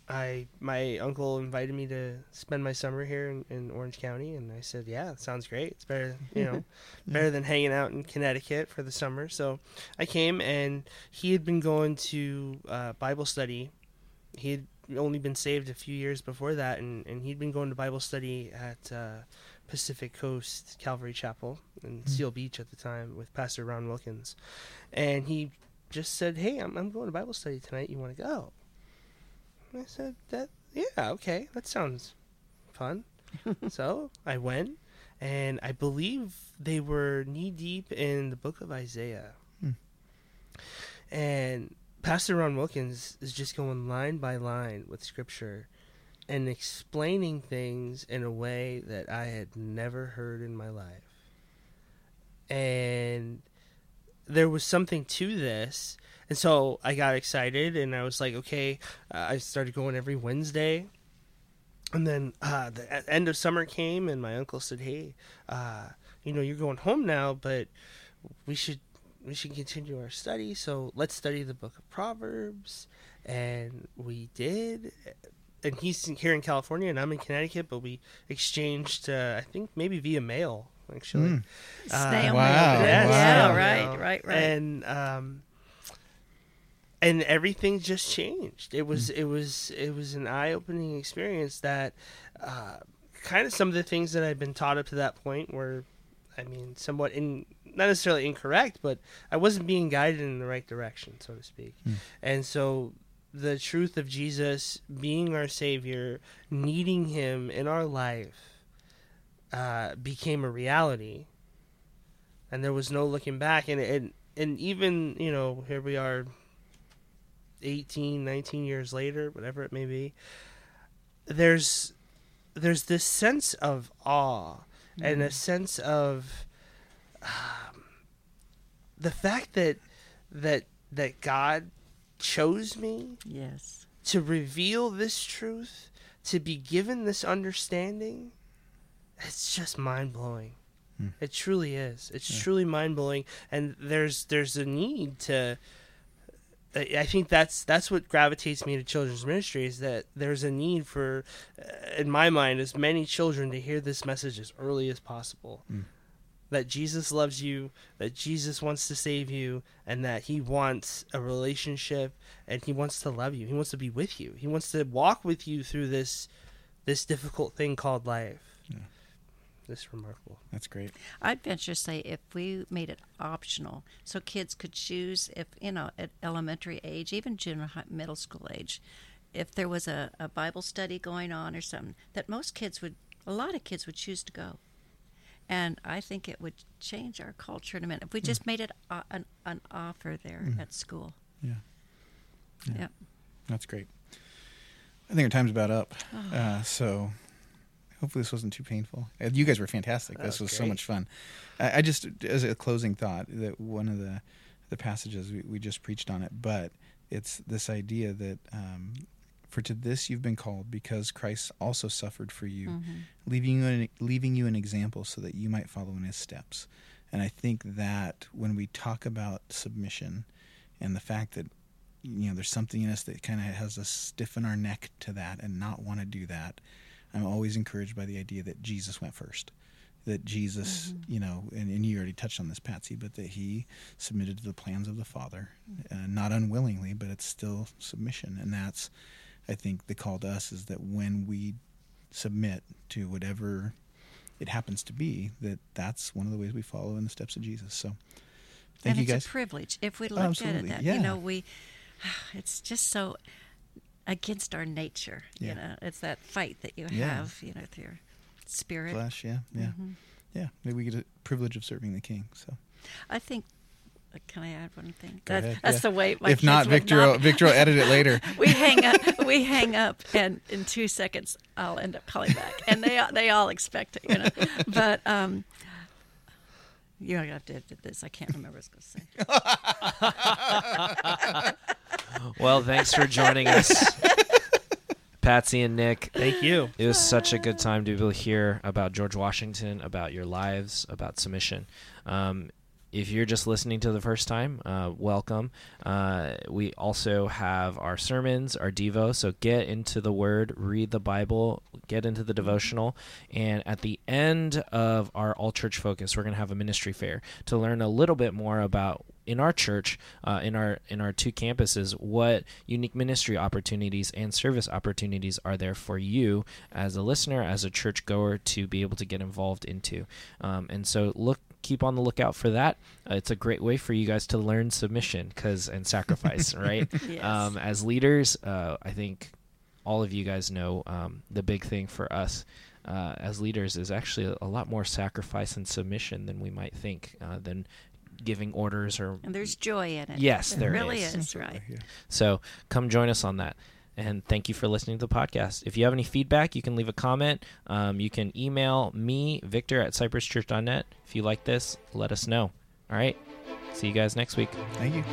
I my uncle invited me to spend my summer here in, in Orange County, and I said, "Yeah, sounds great. It's better, you know, *laughs* better than hanging out in Connecticut for the summer." So I came, and he had been going to uh, Bible study. He had only been saved a few years before that, and, and he'd been going to Bible study at uh, Pacific Coast Calvary Chapel in Seal Beach at the time with Pastor Ron Wilkins. And he just said, Hey, I'm, I'm going to Bible study tonight. You want to go? I said, That, yeah, okay, that sounds fun. *laughs* so I went, and I believe they were knee deep in the book of Isaiah. Hmm. And Pastor Ron Wilkins is just going line by line with scripture and explaining things in a way that I had never heard in my life. And there was something to this. And so I got excited and I was like, okay, uh, I started going every Wednesday. and then uh, the end of summer came, and my uncle said, "Hey, uh, you know, you're going home now, but we should we should continue our study. So let's study the book of Proverbs." And we did. And he's here in California, and I'm in Connecticut, but we exchanged, uh, I think, maybe via mail, actually. Mm. Snail wow, mail. Yes, Yeah, right, right, right. And um, and everything just changed. It was it was it was an eye opening experience that uh, kind of some of the things that I'd been taught up to that point were, I mean, somewhat in not necessarily incorrect, but I wasn't being guided in the right direction, so to speak. And so the truth of Jesus being our Savior, needing Him in our life, uh, became a reality and there was no looking back and and and even you know here we are 18 19 years later whatever it may be there's there's this sense of awe and a sense of um, the fact that that that God chose me yes. to reveal this truth to be given this understanding it's just mind-blowing. It truly is. It's truly mind-blowing. And there's there's a need to I I think that's that's what gravitates me to children's ministry is that there's a need for, uh, in my mind, as many children to hear this message as early as possible. That Jesus loves you, that Jesus wants to save you, and that He wants a relationship, and He wants to love you. He wants to be with you. He wants to walk with you through this, this difficult thing called life. This remarkable. That's great. I'd venture to say if we made it optional, so kids could choose if you know at elementary age, even junior high, middle school age, if there was a, a Bible study going on or something, that most kids would, a lot of kids would choose to go, and I think it would change our culture in a minute if we hmm. just made it a, an, an offer there hmm. at school. Yeah. Yep. That's great. I think our time's about up. Ah. Uh, so hopefully this wasn't too painful. Uh, You guys were fantastic. This Oh, was so much fun. I, I just, as a closing thought, that one of the the passages we, we just preached on it, but it's this idea that um, for to this you've been called because Christ also suffered for you, leaving you an, leaving you an example so that you might follow in His steps. And I think that when we talk about submission and the fact that you know there's something in us that kind of has us stiffen our neck to that and not want to do that i'm always encouraged by the idea that jesus went first that jesus you know and, and you already touched on this patsy but that he submitted to the plans of the father uh, not unwillingly but it's still submission. And that's i think the call to us is that when we submit to whatever it happens to be that that's one of the ways we follow in the steps of jesus. So thank and you it's guys. a privilege. If we Oh, looked at absolutely. it that Yeah. you know we *sighs* it's just so against our nature Yeah. you know it's that fight that you Yeah. have you know with your spirit flesh yeah yeah yeah maybe we get a privilege of serving the king so i think uh, can i add one thing That- ahead, that's yeah. the way my if not kids would victor not- will, victor will edit it later *laughs* we hang up we hang up and in two seconds i'll end up calling back and they they all expect it you know but um you're gonna have to edit this. I can't remember what I was going to say. *laughs* Well, thanks for joining us, Patsy and Nick. Thank you. It was such a good time to be able to hear about George Washington, about your lives, about submission. Um, if you're just listening to the first time, uh, welcome. Uh, we also have our sermons, our Devo. So get into the Word, read the Bible, get into the devotional. And at the end of our All Church Focus, we're going to have a ministry fair to learn a little bit more about in our church, uh, in our in our two campuses, what unique ministry opportunities and service opportunities are there for you as a listener, as a church goer, to be able to get involved into. Um, and so look keep on the lookout for that. Uh, it's a great way for you guys to learn submission, cause and sacrifice, *laughs* right? Yes. Um, as leaders, uh, I think all of you guys know um, the big thing for us. Uh, as leaders is actually a, a lot more sacrifice and submission than we might think uh, than giving orders or And there's joy in it. Yes, there there really is. is. right? So come join us on that. And thank you for listening to the podcast. If you have any feedback, you can leave a comment. Um, you can email me, Victor at cypresschurch.net. If you like this, let us know. All right. See you guys next week. thank you